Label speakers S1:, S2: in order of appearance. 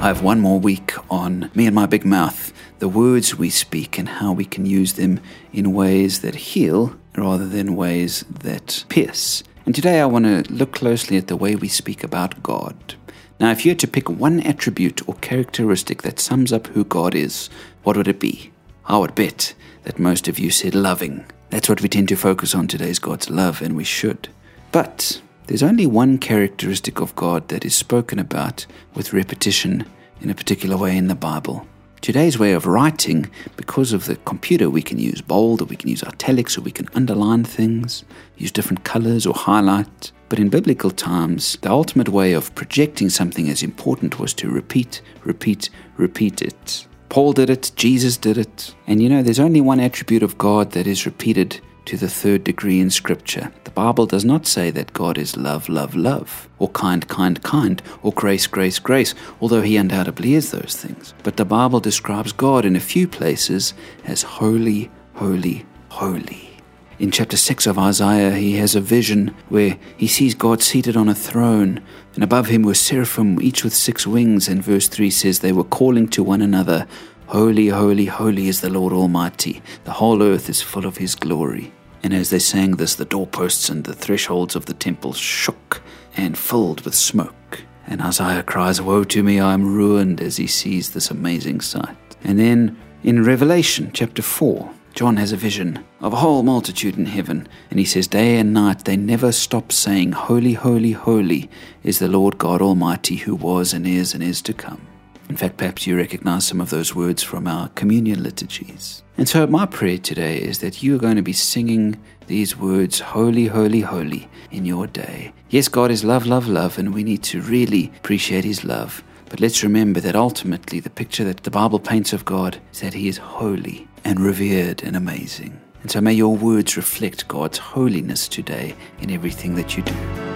S1: I have one more week on Me and My Big Mouth, the words we speak and how we can use them in ways that heal rather than ways that pierce. And today I want to look closely at the way we speak about God. Now, if you had to pick one attribute or characteristic that sums up who God is, what would it be? I would bet that most of you said loving. That's what we tend to focus on today is God's love, and we should. But there's only one characteristic of God that is spoken about with repetition in a particular way in the Bible. Today's way of writing, because of the computer, we can use bold or we can use italics or we can underline things, use different colors or highlight. But in biblical times, the ultimate way of projecting something as important was to repeat, repeat, repeat it. Paul did it, Jesus did it. And you know, there's only one attribute of God that is repeated to the third degree in Scripture. The Bible does not say that God is love, love, love, or kind, kind, kind, or grace, grace, grace, although He undoubtedly is those things. But the Bible describes God in a few places as holy, holy, holy. In chapter 6 of Isaiah, he has a vision where he sees God seated on a throne, and above him were seraphim, each with six wings. And verse 3 says, They were calling to one another, Holy, holy, holy is the Lord Almighty. The whole earth is full of his glory. And as they sang this, the doorposts and the thresholds of the temple shook and filled with smoke. And Isaiah cries, Woe to me, I am ruined, as he sees this amazing sight. And then in Revelation chapter 4, John has a vision of a whole multitude in heaven, and he says, Day and night they never stop saying, Holy, holy, holy is the Lord God Almighty, who was and is and is to come. In fact, perhaps you recognize some of those words from our communion liturgies. And so, my prayer today is that you are going to be singing these words, Holy, Holy, Holy, in your day. Yes, God is love, love, love, and we need to really appreciate His love. But let's remember that ultimately the picture that the Bible paints of God is that He is holy and revered and amazing. And so may your words reflect God's holiness today in everything that you do.